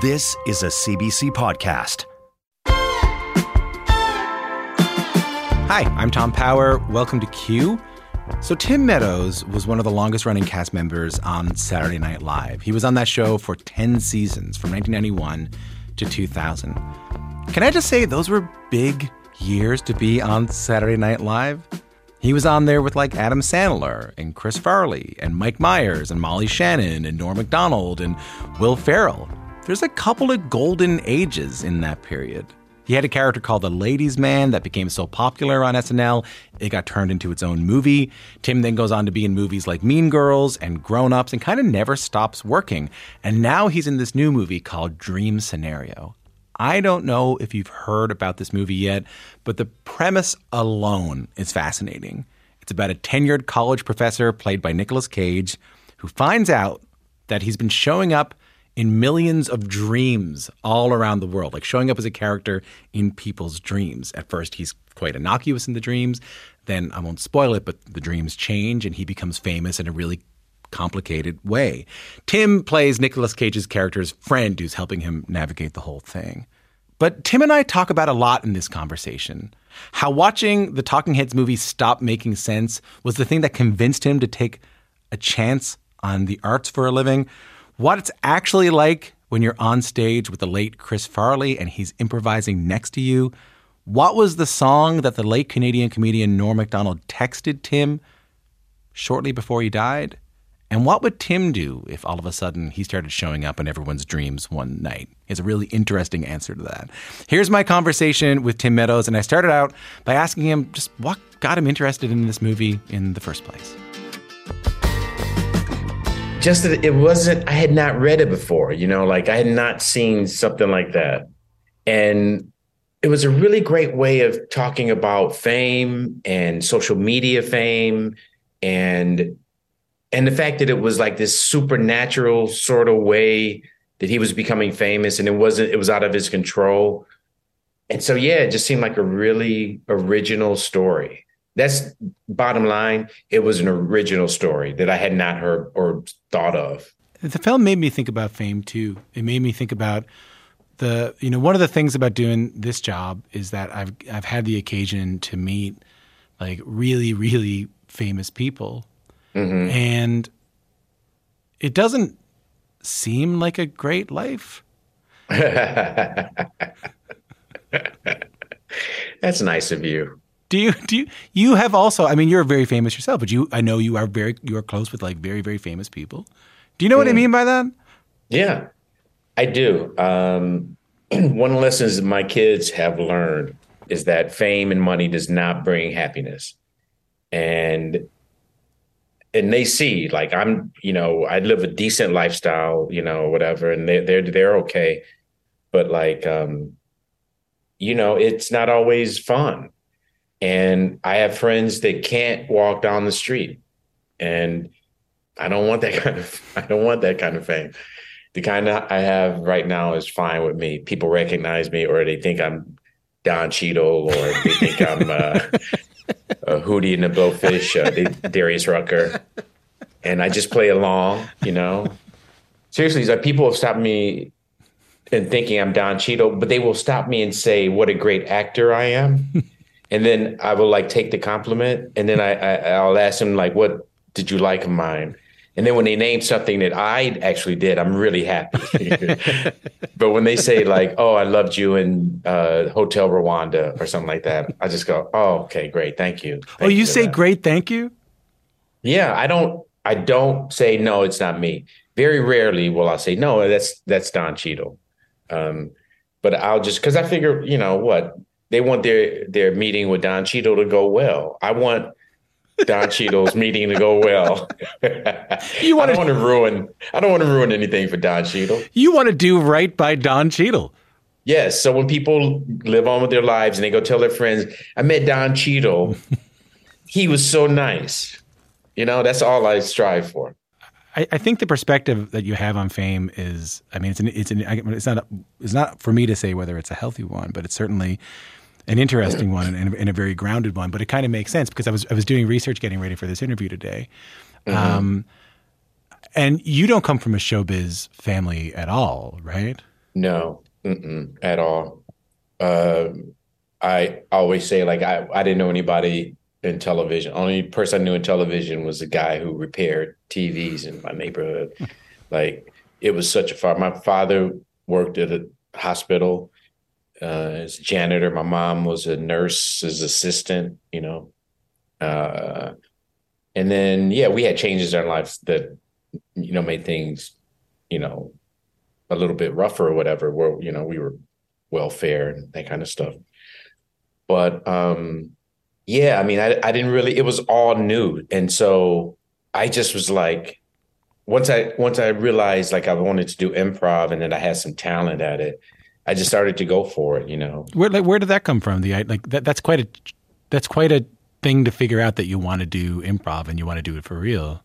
This is a CBC podcast. Hi, I'm Tom Power. Welcome to Q. So, Tim Meadows was one of the longest running cast members on Saturday Night Live. He was on that show for 10 seasons from 1991 to 2000. Can I just say, those were big years to be on Saturday Night Live? He was on there with like Adam Sandler and Chris Farley and Mike Myers and Molly Shannon and Norm Macdonald and Will Ferrell. There's a couple of golden ages in that period. He had a character called the Ladies Man that became so popular on SNL, it got turned into its own movie. Tim then goes on to be in movies like Mean Girls and Grown Ups and kind of never stops working. And now he's in this new movie called Dream Scenario. I don't know if you've heard about this movie yet, but the premise alone is fascinating. It's about a tenured college professor played by Nicolas Cage who finds out that he's been showing up in millions of dreams all around the world, like showing up as a character in people's dreams. At first, he's quite innocuous in the dreams. Then, I won't spoil it, but the dreams change and he becomes famous in a really complicated way. Tim plays Nicolas Cage's character's friend who's helping him navigate the whole thing. But Tim and I talk about a lot in this conversation. How watching the Talking Heads movie Stop Making Sense was the thing that convinced him to take a chance on the arts for a living what it's actually like when you're on stage with the late Chris Farley and he's improvising next to you. What was the song that the late Canadian comedian Norm Macdonald texted Tim shortly before he died? And what would Tim do if all of a sudden he started showing up in everyone's dreams one night? Has a really interesting answer to that. Here's my conversation with Tim Meadows, and I started out by asking him just what got him interested in this movie in the first place just that it wasn't, I had not read it before, you know, like I had not seen something like that. And it was a really great way of talking about fame and social media fame and and the fact that it was like this supernatural sort of way that he was becoming famous and it wasn't it was out of his control and so yeah it just seemed like a really original story that's bottom line. It was an original story that I had not heard or thought of. The film made me think about fame too. It made me think about the you know one of the things about doing this job is that I've I've had the occasion to meet like really really famous people, mm-hmm. and it doesn't seem like a great life. That's nice of you. Do you do you, you have also? I mean, you're very famous yourself, but you I know you are very you are close with like very very famous people. Do you know what mm. I mean by that? Yeah, I do. Um, one of the lessons my kids have learned is that fame and money does not bring happiness, and and they see like I'm, you know, I live a decent lifestyle, you know, whatever, and they they're they're okay, but like, um, you know, it's not always fun and I have friends that can't walk down the street. And I don't want that kind of I don't want that kind of fame. The kind I have right now is fine with me. People recognize me or they think I'm Don Cheadle or they think I'm uh, a Hootie and the Blowfish, uh, Darius Rucker. And I just play along, you know. Seriously, like people have stopped me and thinking I'm Don Cheadle, but they will stop me and say what a great actor I am and then I will like take the compliment, and then I, I will ask them like, "What did you like of mine?" And then when they name something that I actually did, I'm really happy. but when they say like, "Oh, I loved you in uh, Hotel Rwanda" or something like that, I just go, "Oh, okay, great, thank you." Thank oh, you, you say that. "Great, thank you." Yeah, I don't. I don't say no. It's not me. Very rarely will I say no. That's that's Don Cheadle. Um, but I'll just because I figure, you know what, they want their their meeting with Don Cheadle to go well. I want Don Cheadle's meeting to go well. You wanna- don't want to ruin. I don't want to ruin anything for Don Cheadle. You want to do right by Don Cheadle. Yes. So when people live on with their lives and they go tell their friends, I met Don Cheadle. he was so nice. You know, that's all I strive for. I, I think the perspective that you have on fame is, I mean, it's an, it's an, it's not, a, it's not for me to say whether it's a healthy one, but it's certainly an interesting one and, and a very grounded one. But it kind of makes sense because I was, I was doing research getting ready for this interview today. Um, and you don't come from a showbiz family at all, right? No, mm-mm, at all. Um, I always say like I, I didn't know anybody in television. Only person I knew in television was the guy who repaired TVs in my neighborhood. like it was such a far. My father worked at a hospital uh, as janitor. My mom was a nurse's assistant. You know, uh, and then yeah, we had changes in our lives that you know made things you know a little bit rougher or whatever where you know we were welfare and that kind of stuff but um yeah i mean I, I didn't really it was all new and so i just was like once i once i realized like i wanted to do improv and that i had some talent at it i just started to go for it you know Where, like, where did that come from? The, like, that, that's quite a, that's quite a thing to figure out that you want to do improv and you want to do it for real.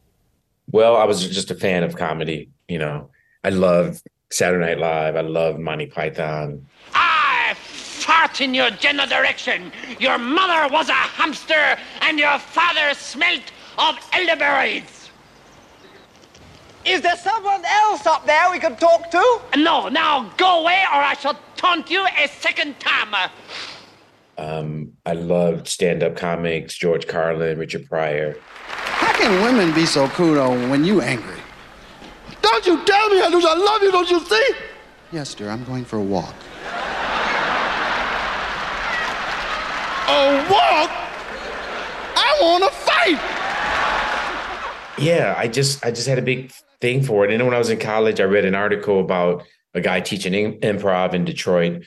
well i was just a fan of comedy you know i love saturday night live i love monty python I fart in your general direction. Your mother was a hamster, and your father smelt of elderberries. Is there someone else up there we can talk to? No, now go away, or I shall taunt you a second time. um i loved stand-up comics george carlin richard pryor How can women be so cool when you angry? Don't you tell me I lose. I love you, don't you see? Yes, dear, I'm going for a walk. a walk? I want to fight. yeah i just i just had a big thing for it. And when i was in college i read an article about a guy teaching im- improv in detroit.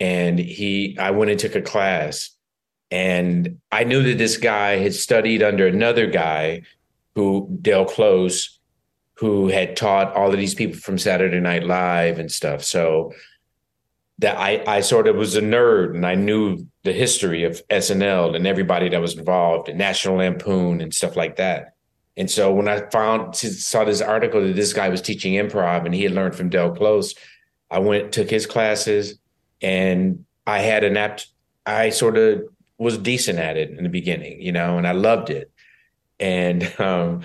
And he i went and took a class. And i knew that this guy had studied under another guy who Del Close who had taught all of these people from saturday night live and stuff. So that I, I sort of was a nerd and I knew the history of SNL and everybody that was involved and National Lampoon and stuff like that. And so when I found saw this article that this guy was teaching improv and he had learned from Del Close, I went took his classes and I had an apt I sort of was decent at it in the beginning, you know, and I loved it. And um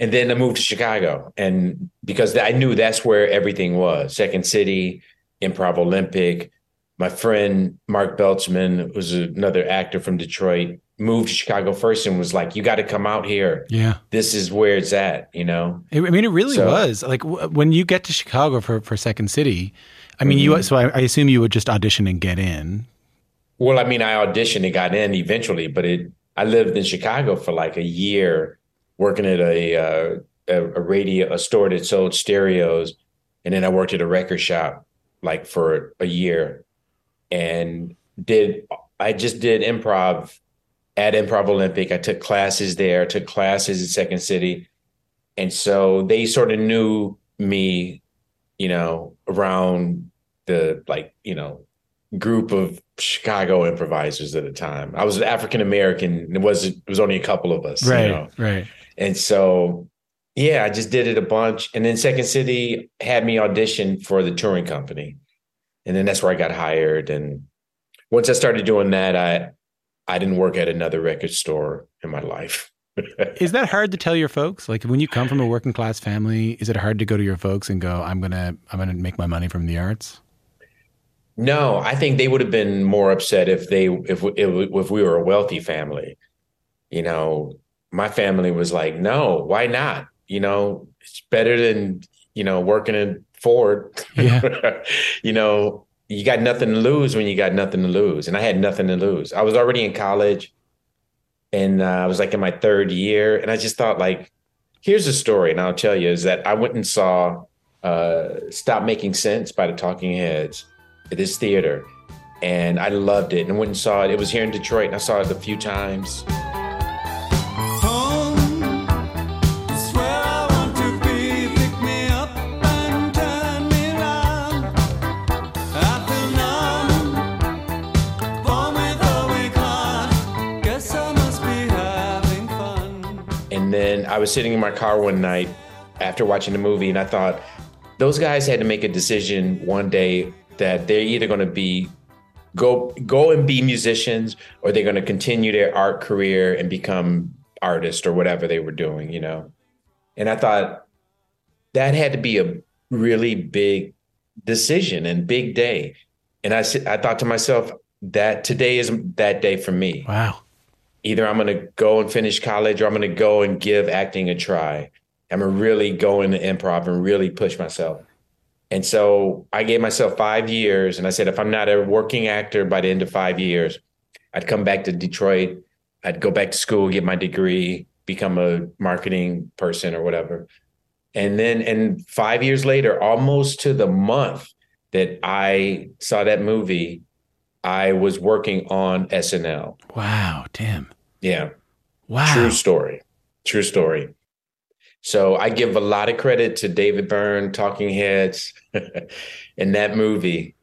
and then I moved to Chicago and because I knew that's where everything was. Second City, Improv Olympic. My friend Mark Beltzman was another actor from Detroit, moved to Chicago first and was like, "You got to come out here. Yeah. This is where it's at." You know. I mean, it really So- was like w- when you get to Chicago for, for Second City. I mean, you so I, I assume you would just audition and get in. Well, I mean, I auditioned and got in eventually, but it. I lived in Chicago for like a year, working at a uh, a, a radio a store that sold stereos, and then I worked at a record shop like for a year, and did I just did improv at Improv Olympic. I took classes there, took classes at Second City, and so they sort of knew me, you know, around the like you know group of Chicago improvisers at the time. I was African American. It was it was only a couple of us, you know? right. And so, yeah, I just did it a bunch. And then Second City had me audition for the touring company, and then that's where I got hired. And once I started doing that, I I didn't work at another record store in my life. Is that hard to tell your folks? Like when you come from a working class family, is it hard to go to your folks and go, "I'm gonna I'm gonna make my money from the arts"? No, I think they would have been more upset if they if we- if, if we were a wealthy family. You know, my family was like, "No, why not? You know, it's better than you know working in Ford. Yeah. you know, you got nothing to lose when you got nothing to lose, and I had nothing to lose. I was already in college, and uh, I was like in my third year, and I just thought like, here's a story, and I'll tell you is that I went and saw uh, "Stop Making Sense" by the Talking Heads at this theater and I loved it and went and saw it. It was here in Detroit and I saw it a few times. Was sitting in my car one night after watching the movie, and I thought those guys had to make a decision one day that they're either going to be go go and be musicians or they're going to continue their art career and become artists or whatever they were doing, you know. And I thought that had to be a really big decision and big day. And I I thought to myself that today is that day for me. Wow. Either I'm going to go and finish college or I'm going to go and give acting a try. I'm going to really go into improv and really push myself. And so I gave myself five years and I said, if I'm not a working actor by the end of five years, I'd come back to Detroit. I'd go back to school, get my degree, become a marketing person or whatever. And then, and five years later, almost to the month that I saw that movie, I was working on SNL. Wow, Tim. Yeah. Wow. True story. True story. So I give a lot of credit to David Byrne, Talking Heads, in that movie.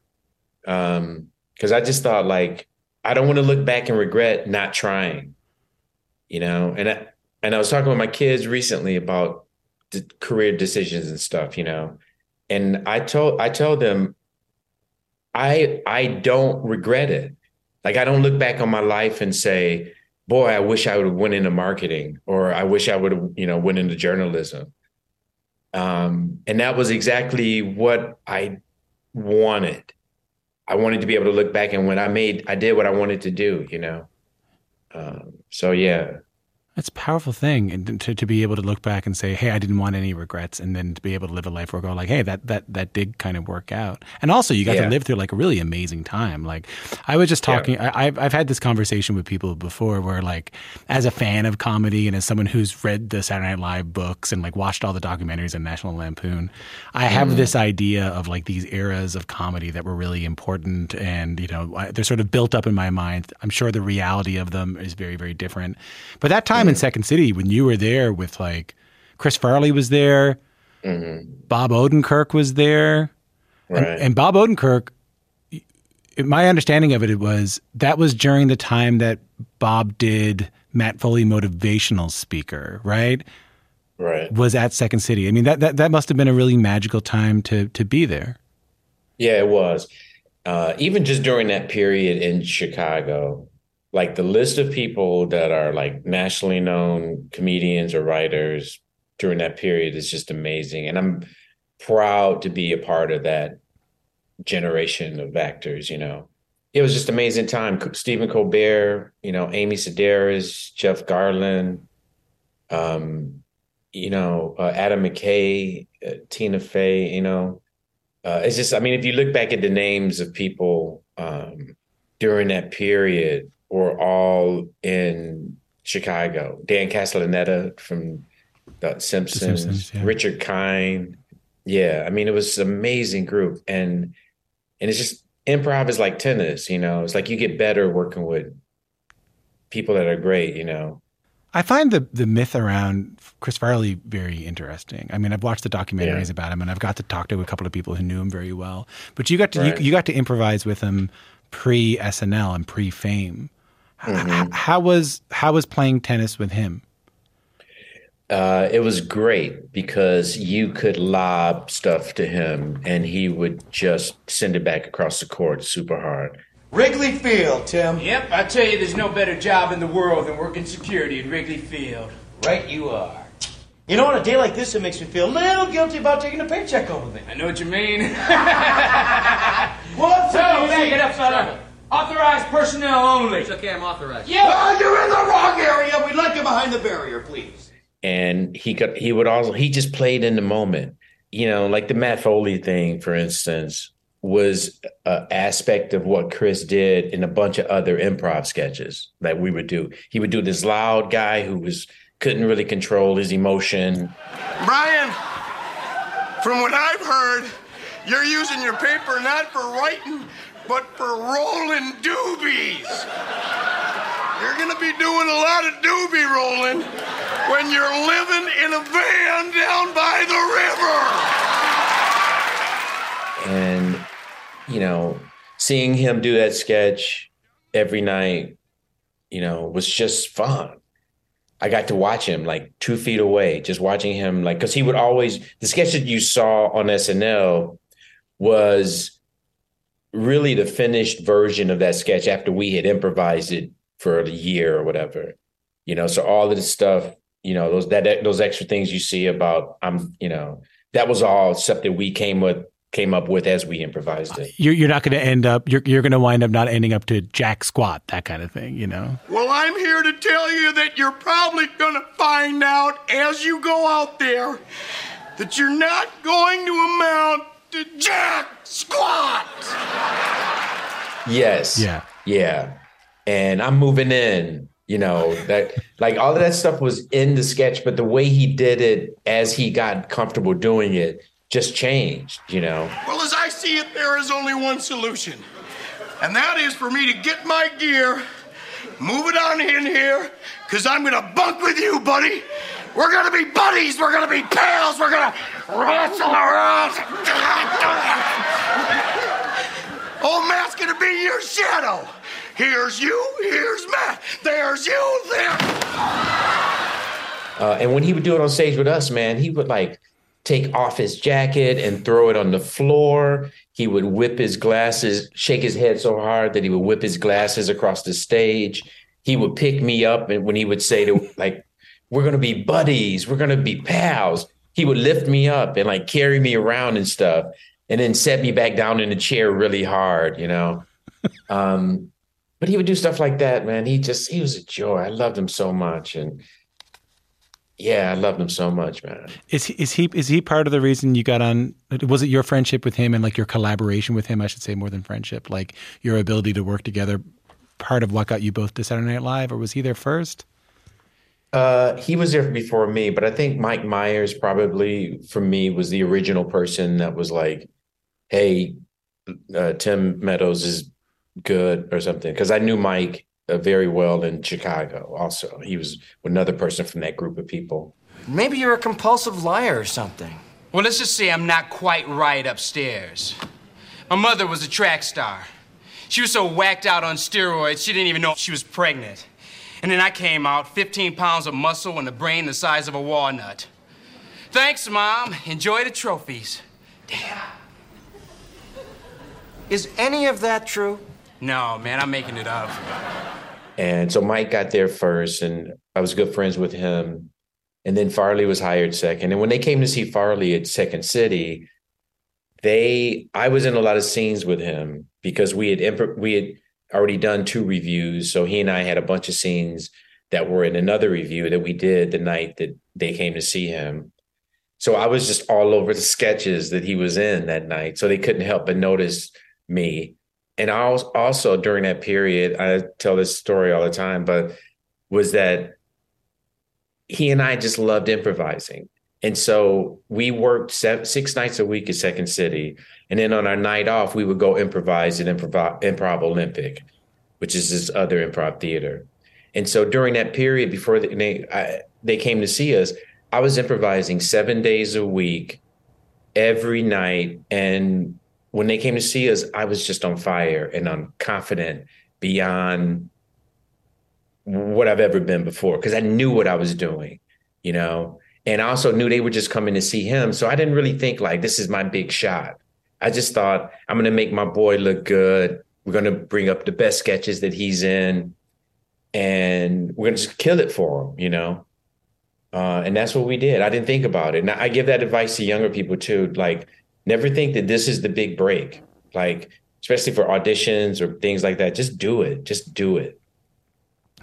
Um, because I just thought like I don't want to look back and regret not trying. You know, and I and I was talking with my kids recently about the career decisions and stuff, you know. And I told I told them I I don't regret it. Like I don't look back on my life and say, boy, I wish I would have went into marketing or I wish I would have, you know, went into journalism. Um, and that was exactly what I wanted. I wanted to be able to look back and when I made, I did what I wanted to do, you know? Um, so yeah, That's a powerful thing, and to, to be able to look back and say, "Hey, I didn't want any regrets," and then to be able to live a life where I go like, "Hey, that that that did kind of work out," and also you got Yeah. to live through like a really amazing time. Like, I was just Yeah. talking. I, I've I've had this conversation with people before, where like, as a fan of comedy and as someone who's read the Saturday Night Live books and like watched all the documentaries on National Lampoon, I have Mm. this idea of like these eras of comedy that were really important, and you know, I, they're sort of built up in my mind. I'm sure the reality of them is very very different, but that time in Second City when you were there with like Chris Farley was there, Bob Odenkirk was there, and, right. and Bob Odenkirk. My understanding of it was that was during the time that Bob did Matt Foley motivational speaker, right? right. Was at Second City. I mean that that, that must have been a really magical time to to be there. Yeah, it was. Uh, even just during that period in Chicago, like the list of people that are like nationally known comedians or writers during that period is just amazing. And I'm proud to be a part of that generation of actors, you know. It was just amazing time. Stephen Colbert, you know, Amy Sedaris, Jeff Garlin, um, you know, uh, Adam McKay, uh, Tina Fey, you know, uh, it's just, I mean, if you look back at the names of people um, during that period, were all in Chicago. Dan Castellaneta from The Simpsons, Simpsons, yeah. Richard Kind. Yeah, I mean, it was an amazing group, and and it's just improv is like tennis, you know. It's like you get better working with people that are great, you know. I find the the myth around Chris Farley very interesting. I mean, I've watched the documentaries Yeah. about him, and I've got to talk to a couple of people who knew him very well. But you got to Right. you, you got to improvise with him pre SNL and pre Fame. Mm-hmm. How was how was playing tennis with him? Uh, it was great because you could lob stuff to him, and he would just send it back across the court super hard. Wrigley Field, Tim. Yep, I tell you, there's no better job in the world than working security at Wrigley Field. Right you are. You know, on a day like this, it makes me feel a little guilty about taking a paycheck home with me. I know what you mean. What's so, back it up, fella. Authorized personnel only. It's okay, I'm authorized. Yeah. You're in the wrong area. We'd like you behind the barrier, please. and he could he would also he just played in the moment you know like the matt foley thing for instance was an aspect of what chris did in a bunch of other improv sketches that we would do he would do this loud guy who was couldn't really control his emotion Brian, from what I've heard, you're using your paper not for writing, but for rolling doobies. You're gonna be doing a lot of doobie rolling when you're living in a van down by the river. and you know seeing him do that sketch every night you know was just fun I got to watch him like two feet away, just watching him like because he would always the sketch that you saw on SNL was really the finished version of that sketch after we had improvised it for a year or whatever. You know, so all of the stuff, you know, those that those extra things you see about I'm, you know, that was all stuff that we came with came up with as we improvised it. You're, you're not going to end up. You're you're going to wind up not ending up to jack squat that kind of thing. You know. Well, I'm here to tell you that you're probably going to find out as you go out there that you're not going to amount to jack squat. Yes. Yeah. Yeah. And I'm moving in. You know that like all of that stuff was in the sketch, but the way he did it as he got comfortable doing it just changed. You know. Well, as I see it, there is only one solution, and that is for me to get my gear, move it on in here, because I'm going to bunk with you, buddy. We're going to be buddies. We're going to be pals. We're going to wrestle around. Old Matt's going to be your shadow. Here's you, here's Matt. There's you, there. Uh, and when he would do it on stage with us, man, he would like take off his jacket and throw it on the floor. He would whip his glasses, shake his head so hard that he would whip his glasses across the stage. He would pick me up, and when he would say to like, "We're gonna be buddies, we're gonna be pals," he would lift me up and like carry me around and stuff, and then set me back down in the chair really hard, you know. um, but he would do stuff like that, man. He just he was a joy. I loved him so much, and yeah, I loved him so much, man. Is he is he is he part of the reason you got on? Was it your friendship with him and like your collaboration with him? I should say more than friendship, like your ability to work together. Part of what got you both to Saturday Night Live, or was he there first? Uh, he was there before me, but I think Mike Myers probably for me was the original person that was like, "Hey, uh, Tim Meadows is good" or something. Because I knew Mike uh, very well in Chicago. Also, he was another person from that group of people. Maybe you're a compulsive liar or something. Well, let's just say I'm not quite right upstairs. My mother was a track star. She was so whacked out on steroids, she didn't even know she was pregnant. And then I came out, 15 pounds of muscle and a brain the size of a walnut. Thanks, Mom. Enjoy the trophies. Damn. Is any of that true? No, man, I'm making it up. And so Mike got there first, and I was good friends with him. And then Farley was hired second. And when they came to see Farley at Second City, they I was in a lot of scenes with him because we had imp- we had already done two reviews. So he and I had a bunch of scenes that were in another review that we did the night that they came to see him. So I was just all over the sketches that he was in that night. So they couldn't help but notice me. And I was also during that period, I tell this story all the time, but was that he and I just loved improvising. And so we worked six nights a week at Second City. And then on our night off, we would go improvise at Improv, Improv Olympic, which is this other improv theater. And so during that period before they, I, they came to see us, I was improvising seven days a week, every night. And when they came to see us, I was just on fire and I'm confident beyond what I've ever been before because I knew what I was doing, you know, and I also knew they were just coming to see him. So I didn't really think like this is my big shot. I just thought I'm going to make my boy look good. We're going to bring up the best sketches that he's in and we're going to just kill it for him, you know. Uh, and that's what we did. I didn't think about it. And I give that advice to younger people too. Like, never think that this is the big break. Like, especially for auditions or things like that. Just do it. Just do it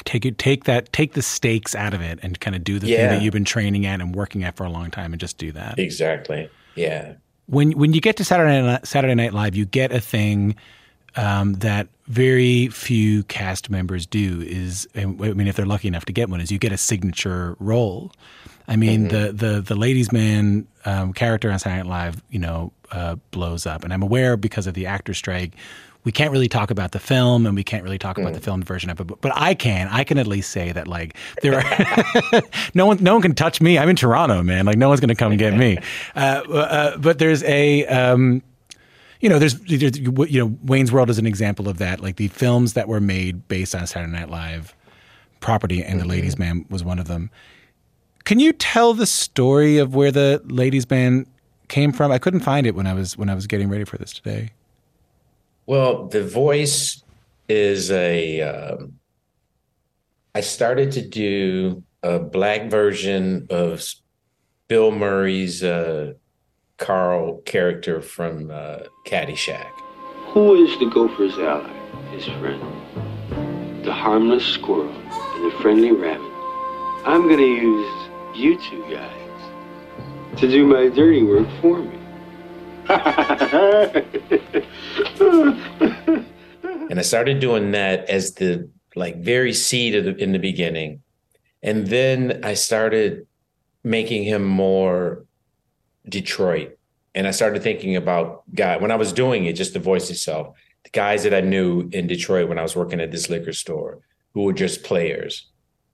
take it take that take the stakes out of it and kind of do the Yeah. thing that you've been training at and working at for a long time and just do that exactly yeah when when you get to Saturday Night, Saturday Night Live, you get a thing um, that very few cast members do. Is I mean, if they're lucky enough to get one, is you get a signature role. I mean, the the the ladies' man um, character on Saturday Night Live, you know, uh, blows up, and I'm aware because of the actor strike. We can't really talk about the film, and we can't really talk about the film version of it. But, but I can. I can at least say that, like, there are no one. No one can touch me. I'm in Toronto, man. Like, no one's going to come and get me. Uh, uh, but there's a. Um, you know, there's, there's, you know, Wayne's World is an example of that. Like the films that were made based on Saturday Night Live property, and the Ladies Man was one of them. Can you tell the story of where the Ladies Man came from? I couldn't find it when I was when I was getting ready for this today. Well, the voice is a. Um, I started to do a black version of Bill Murray's uh, Carl character from uh, Caddyshack. Who is the gopher's ally? His friend. The harmless squirrel and the friendly rabbit. I'm going to use you two guys to do my dirty work for me. and I started doing that as the like very seed of the, in the beginning, and then I started making him more Detroit, and I started thinking about guy when I was doing it, just the voice itself, the guys that I knew in Detroit when I was working at this liquor store who were just players,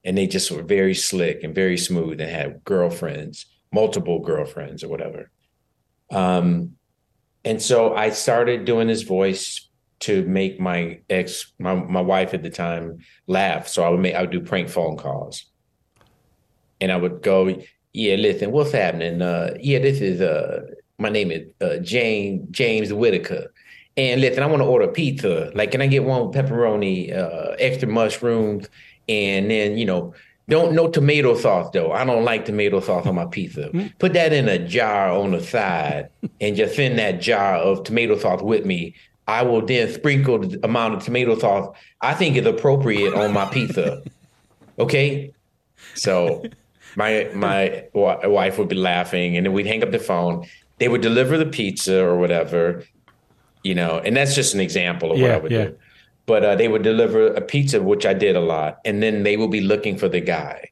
and they just were very slick and very smooth and had girlfriends, multiple girlfriends or whatever. Um, and so I started doing his voice to make my ex, my, my wife at the time, laugh. So I would make, I would do prank phone calls, and I would go, "Yeah, listen, what's happening? Uh, yeah, this is uh, my name is uh, James James Whitaker, and listen, I want to order pizza. Like, can I get one with pepperoni, uh, extra mushrooms, and then you know." Don't no tomato sauce though. I don't like tomato sauce on my pizza. Hmm? Put that in a jar on the side and just send that jar of tomato sauce with me I will then sprinkle the amount of tomato sauce I think is appropriate on my pizza. Okay, so my my wife would be laughing, and then we'd hang up the phone. They would deliver the pizza or whatever, you know, and that's just an example of what I would yeah. do. But uh, they would deliver a pizza, which I did a lot, and then they would be looking for the guy,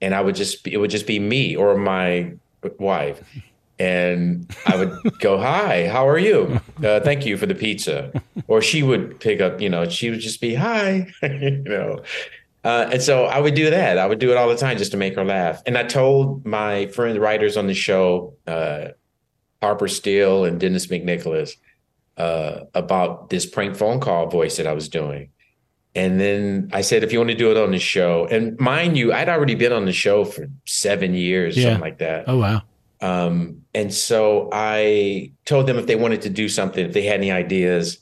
and I would just it would just be me or my wife, and I would go, "Hi, how are you? Uh, thank you for the pizza." Or she would pick up, you know, she would just be, "Hi," you know. Uh, and so I would do that. I would do it all the time just to make her laugh. And I told my friend writers on the show, uh, Harper Steele and Dennis McNicholas, uh, about this prank phone call voice that I was doing. And then I said, if you want to do it on the show, and mind you, I'd already been on the show for seven years, Yeah. something like that. Oh wow. Um, and so I told them if they wanted to do something, if they had any ideas,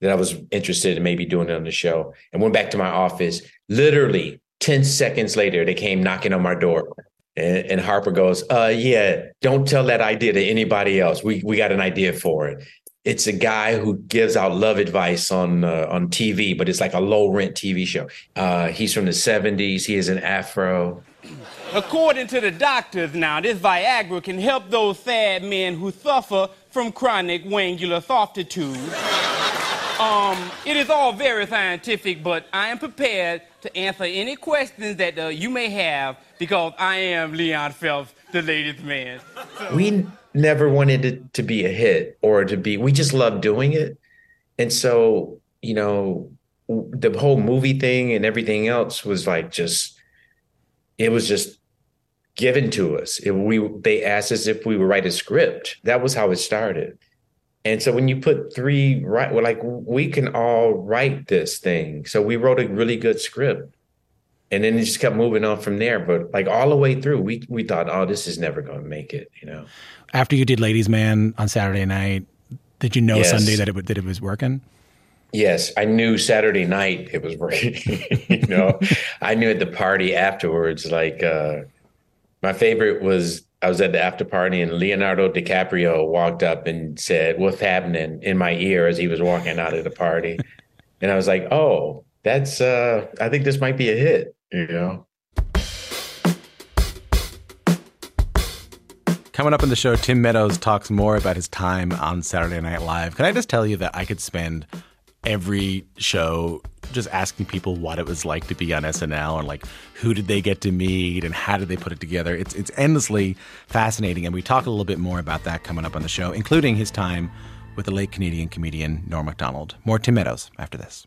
that I was interested in maybe doing it on the show. And went back to my office. Literally 10 seconds later, they came knocking on my door. And, and Harper goes, uh, yeah, don't tell that idea to anybody else. We we got an idea for it. It's a guy who gives out love advice on uh, on TV, but it's like a low rent TV show. Uh, he's from the 70s. He has an afro. According to the doctors now, this Viagra can help those sad men who suffer from chronic wangular softitude. Um, it is all very scientific, but I am prepared to answer any questions that uh, you may have because I am Leon Phelps, the ladies' man. we never wanted it to be a hit or to be we just loved doing it. And so you know the whole movie thing and everything else was like just it was just given to us. We they asked us if we would write a script. That was how it started. And so when you put three right well like we can all write this thing. So we wrote a really good script and then it just kept moving on from there but like all the way through we we thought oh this is never going to make it you know After you did Ladies Man on Saturday night, did you know Yes. Sunday that it would- that it was working? Yes, I knew Saturday night it was working. you know, I knew at the party afterwards. Like uh, my favorite was I was at the after party and Leonardo DiCaprio walked up and said, "What's happening?" in my ear as he was walking out of the party, and I was like, "Oh, that's uh, I think this might be a hit." Know. Coming up in the show, Tim Meadows talks more about his time on Saturday Night Live. Can I just tell you that I could spend every show just asking people what it was like to be on SNL and like who did they get to meet and how did they put it together. It's it's endlessly fascinating, and we talk a little bit more about that coming up on the show, including his time with the late Canadian comedian Norm Macdonald. More Tim Meadows after this.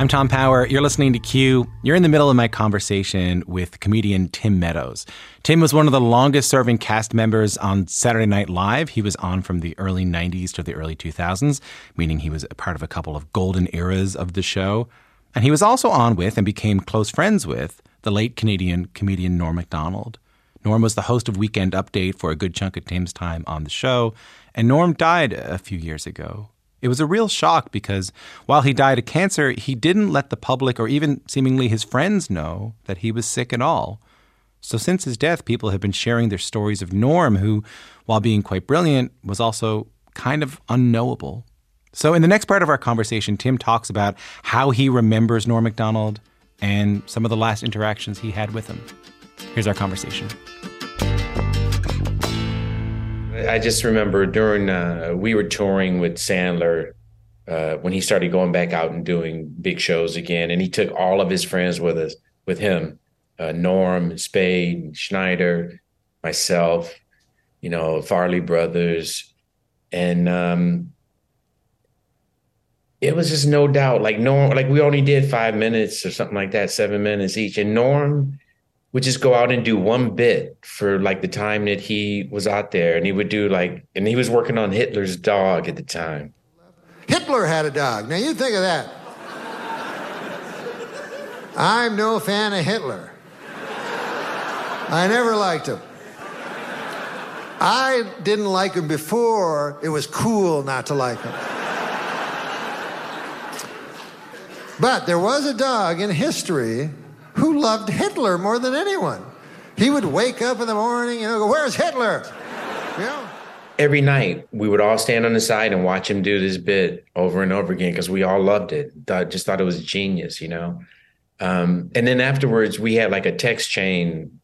I'm Tom Power. You're listening to Q. You're in the middle of my conversation with comedian Tim Meadows. Tim was one of the longest serving cast members on Saturday Night Live. He was on from the early 90s to the early 2000s, meaning he was a part of a couple of golden eras of the show. And he was also on with and became close friends with the late Canadian comedian Norm Macdonald. Norm was the host of Weekend Update for a good chunk of Tim's time on the show, and Norm died a few years ago. It was a real shock because while he died of cancer, he didn't let the public or even seemingly his friends know that he was sick at all. So since his death, people have been sharing their stories of Norm, who, while being quite brilliant, was also kind of unknowable. So in the next part of our conversation, Tim talks about how he remembers Norm Macdonald and some of the last interactions he had with him. Here's our conversation. I just remember during uh, we were touring with Sandler uh, when he started going back out and doing big shows again, and he took all of his friends with us with him, uh, Norm, Spade, Schneider, myself, you know, Farley Brothers, and um, it was just no doubt like Norm, like we only did five minutes or something like that, seven minutes each, and Norm would just go out and do one bit for like the time that he was out there and he would do like and he was working on Hitler's dog at the time. Hitler had a dog. Now you think of that. I'm no fan of Hitler. I never liked him. I didn't like him before it was cool not to like him. But there was a dog in history who loved Hitler more than anyone. He would wake up in the morning, you know, go, "Where's Hitler?" You know. Every night we would all stand on the side and watch him do this bit over and over again because we all loved it. Thought, just thought it was genius, you know. Um, and then afterwards, we had like a text chain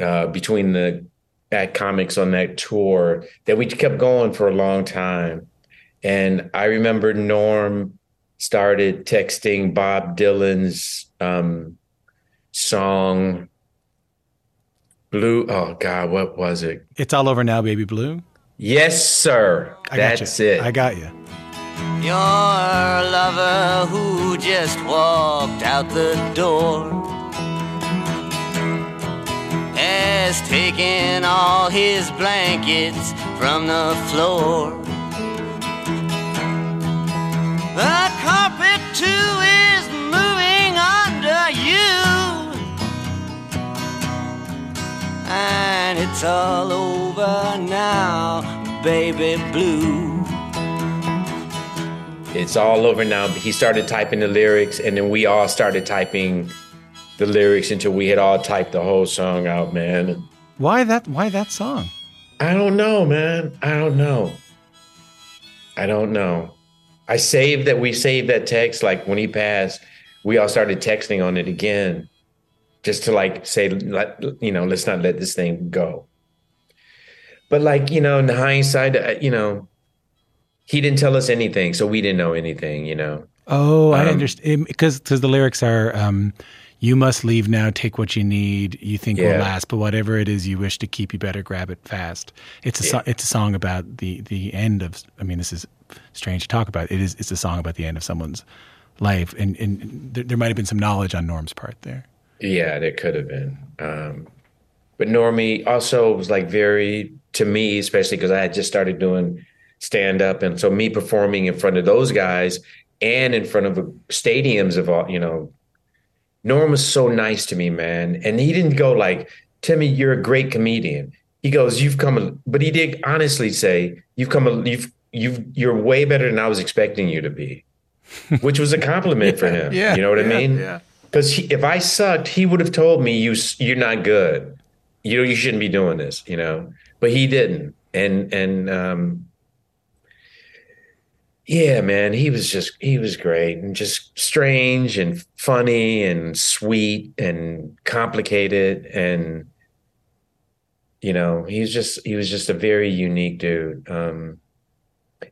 uh, between the at comics on that tour that we kept going for a long time. And I remember Norm started texting Bob Dylan's um, song blue oh god what was it? It's all over now baby blue. Yes sir. I that's got you. it. I got you your lover who just walked out the door has taken all his blankets from the floor. The carpet too is moving and it's all over now, baby blue. It's all over now. He started typing the lyrics, and then we all started typing the lyrics until we had all typed the whole song out, man. Why that? Why that song? I don't know, man. I don't know. I don't know. I saved that. We saved that text. Like when he passed, we all started texting on it again just to like say, let, you know, let's not let this thing go. But like, you know, in hindsight, uh, you know, he didn't tell us anything, so we didn't know anything, you know. Oh, I Um, understand. Because because the lyrics are, um, "You must leave now. Take what you need. You think Yeah. will last, but whatever it is you wish to keep, you better grab it fast." It's a so- it's a song about the the end of. I mean, this is strange to talk about. It is. It's a song about the end of someone's life, and and there, there might have been some knowledge on Norm's part there. Yeah, there could have been. Um, but Normie also was like very, to me, especially because I had just started doing stand up. And so me performing in front of those guys and in front of stadiums of all, you know, Norm was so nice to me, man. And he didn't go like, Timmy, you're a great comedian. He goes, you've come, but he did honestly say, you've come, you've, you've, you're way better than I was expecting you to be, which was a compliment for him. yeah, you know what I mean? yeah. Because if I sucked, he would have told me you you're not good. You you shouldn't be doing this. You know, but he didn't, and and um, yeah, man, he was just he was great and just strange and funny and sweet and complicated and you know he's just he was just a very unique dude. Um,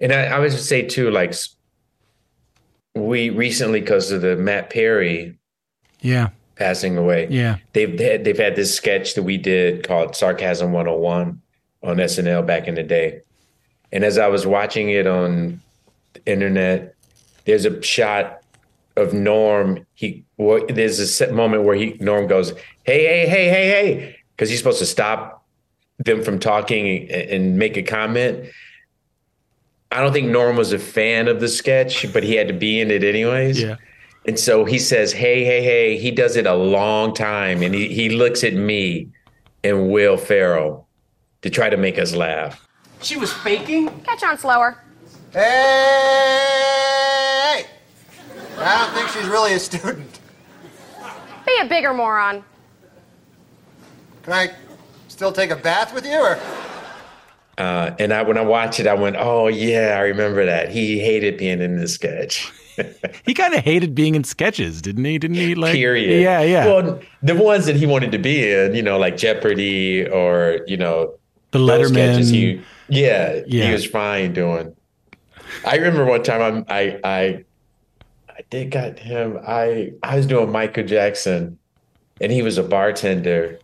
and I, I would say too, like we recently because of the Matt Perry Yeah. passing away. Yeah. They've had, they've had this sketch that we did called Sarcasm 101 on SNL back in the day. And as I was watching it on the internet, there's a shot of Norm. He well, there's a set moment where he Norm goes, "Hey, hey, hey, hey, hey," because he's supposed to stop them from talking and, and make a comment. I don't think Norm was a fan of the sketch, but he had to be in it anyways. Yeah. And so he says, Hey, hey, hey, he does it a long time. And he, he looks at me and Will Ferrell to try to make us laugh. She was faking? Catch on slower. Hey! I don't think she's really a student. Be a bigger moron. Can I still take a bath with you, or? Uh, and I, when I watched it, I went, Oh, yeah, I remember that. He hated being in this sketch. He kind of hated being in sketches, didn't he? Didn't he? Like, Period. Yeah, yeah. Well, the ones that he wanted to be in, you know, like Jeopardy or, you know, The sketches, Letterman. he, yeah, Yeah. he was fine doing. I remember one time I'm, I, I, I did got him. I, I was doing Michael Jackson, and he was a bartender,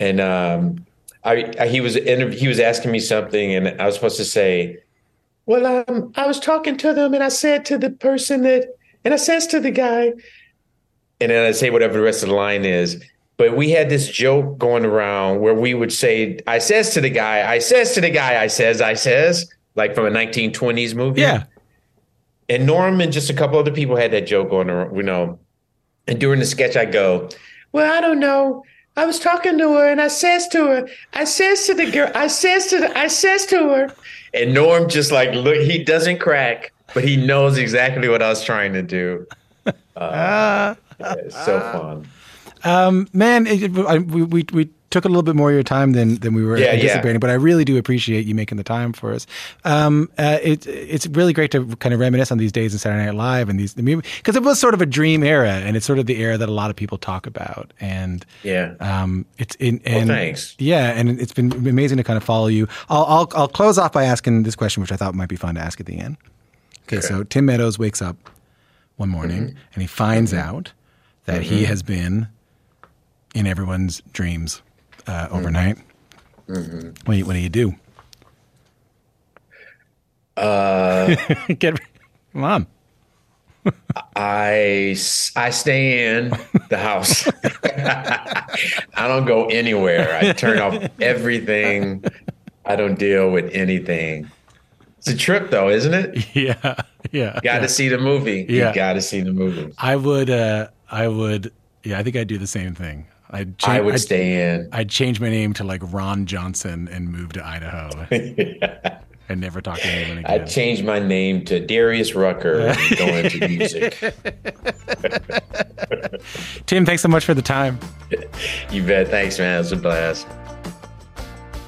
and um, I, I he was interv- he was asking me something, and I was supposed to say, well, um, I was talking to them, and I said to the person that, and I says to the guy, and then I say whatever the rest of the line is. But we had this joke going around where we would say, "I says to the guy, I says to the guy, I says, I says," like from a 1920s movie. Yeah. And Norm and just a couple other people had that joke going around, you know. And during the sketch, I go, "Well, I don't know. I was talking to her, and I says to her, I says to the girl, I says to the, I says to her." And Norm just like look, he doesn't crack, but he knows exactly what I was trying to do. Uh, yeah, it's so fun. Um, man, it, it- I, we, we we took a little bit more of your time than than we were Yeah, yeah. anticipating, but I really do appreciate you making the time for us. Um, uh, it, it's really great to kind of reminisce on these days in Saturday Night Live and these the because it was sort of a dream era, and it's sort of the era that a lot of people talk about. And Yeah. um, it's in Well, and thanks. yeah, and it's been amazing to kind of follow you. I'll I'll, I'll close off by asking this question, which I thought might be fun to ask at the end. Okay, so Tim Meadows wakes up one morning Mm-hmm. and he finds out that he has been in everyone's dreams uh, overnight. Mm-hmm. What, do you, what do you do? Uh, Get on. I I stay in the house. I don't go anywhere. I turn off everything. I don't deal with anything. It's a trip, though, isn't it? Yeah, yeah. Got to yeah. see the movie. Yeah. You got to see the movie. I would. Uh, I would. Yeah, I think I'd do the same thing. I'd I would I'd- stay in. I'd change my name to like Ron Johnson and move to Idaho and never talk to anyone again. I changed my name to Darius Rucker and go into music. Tim, thanks so much for the time. You bet. Thanks, man. It was a blast.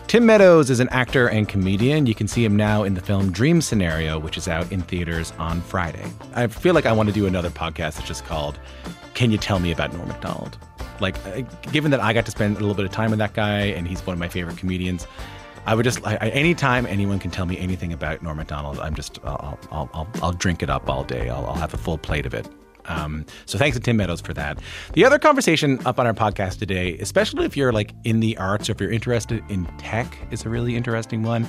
Tim Meadows is an actor and comedian. You can see him now in the film Dream Scenario, which is out in theaters on Friday. I feel like I want to do another podcast that's just called Can You Tell Me About Norm Macdonald? Like, uh, given that I got to spend a little bit of time with that guy and he's one of my favorite comedians, I would just, I, anytime anyone can tell me anything about Norm Macdonald, I'm just, I'll, I'll, I'll, I'll drink it up all day. I'll, I'll have a full plate of it. Um, so thanks to Tim Meadows for that. The other conversation up on our podcast today, especially if you're like in the arts or if you're interested in tech, is a really interesting one.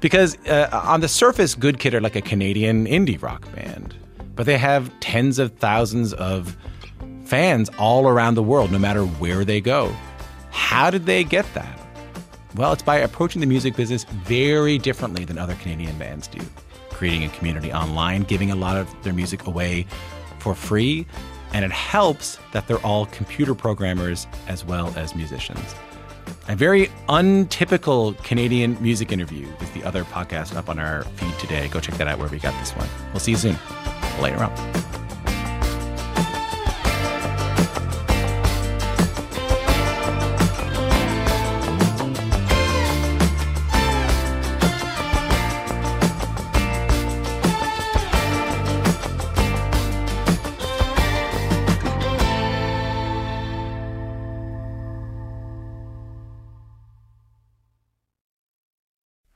Because uh, on the surface, Good Kid are like a Canadian indie rock band, but they have tens of thousands of fans all around the world, no matter where they go. How did they get that? Well, it's by approaching the music business very differently than other Canadian bands do, creating a community online, giving a lot of their music away for free, and it helps that they're all computer programmers as well as musicians. A very untypical Canadian music interview is the other podcast up on our feed today. Go check that out wherever you got this one. We'll see you soon. Later on.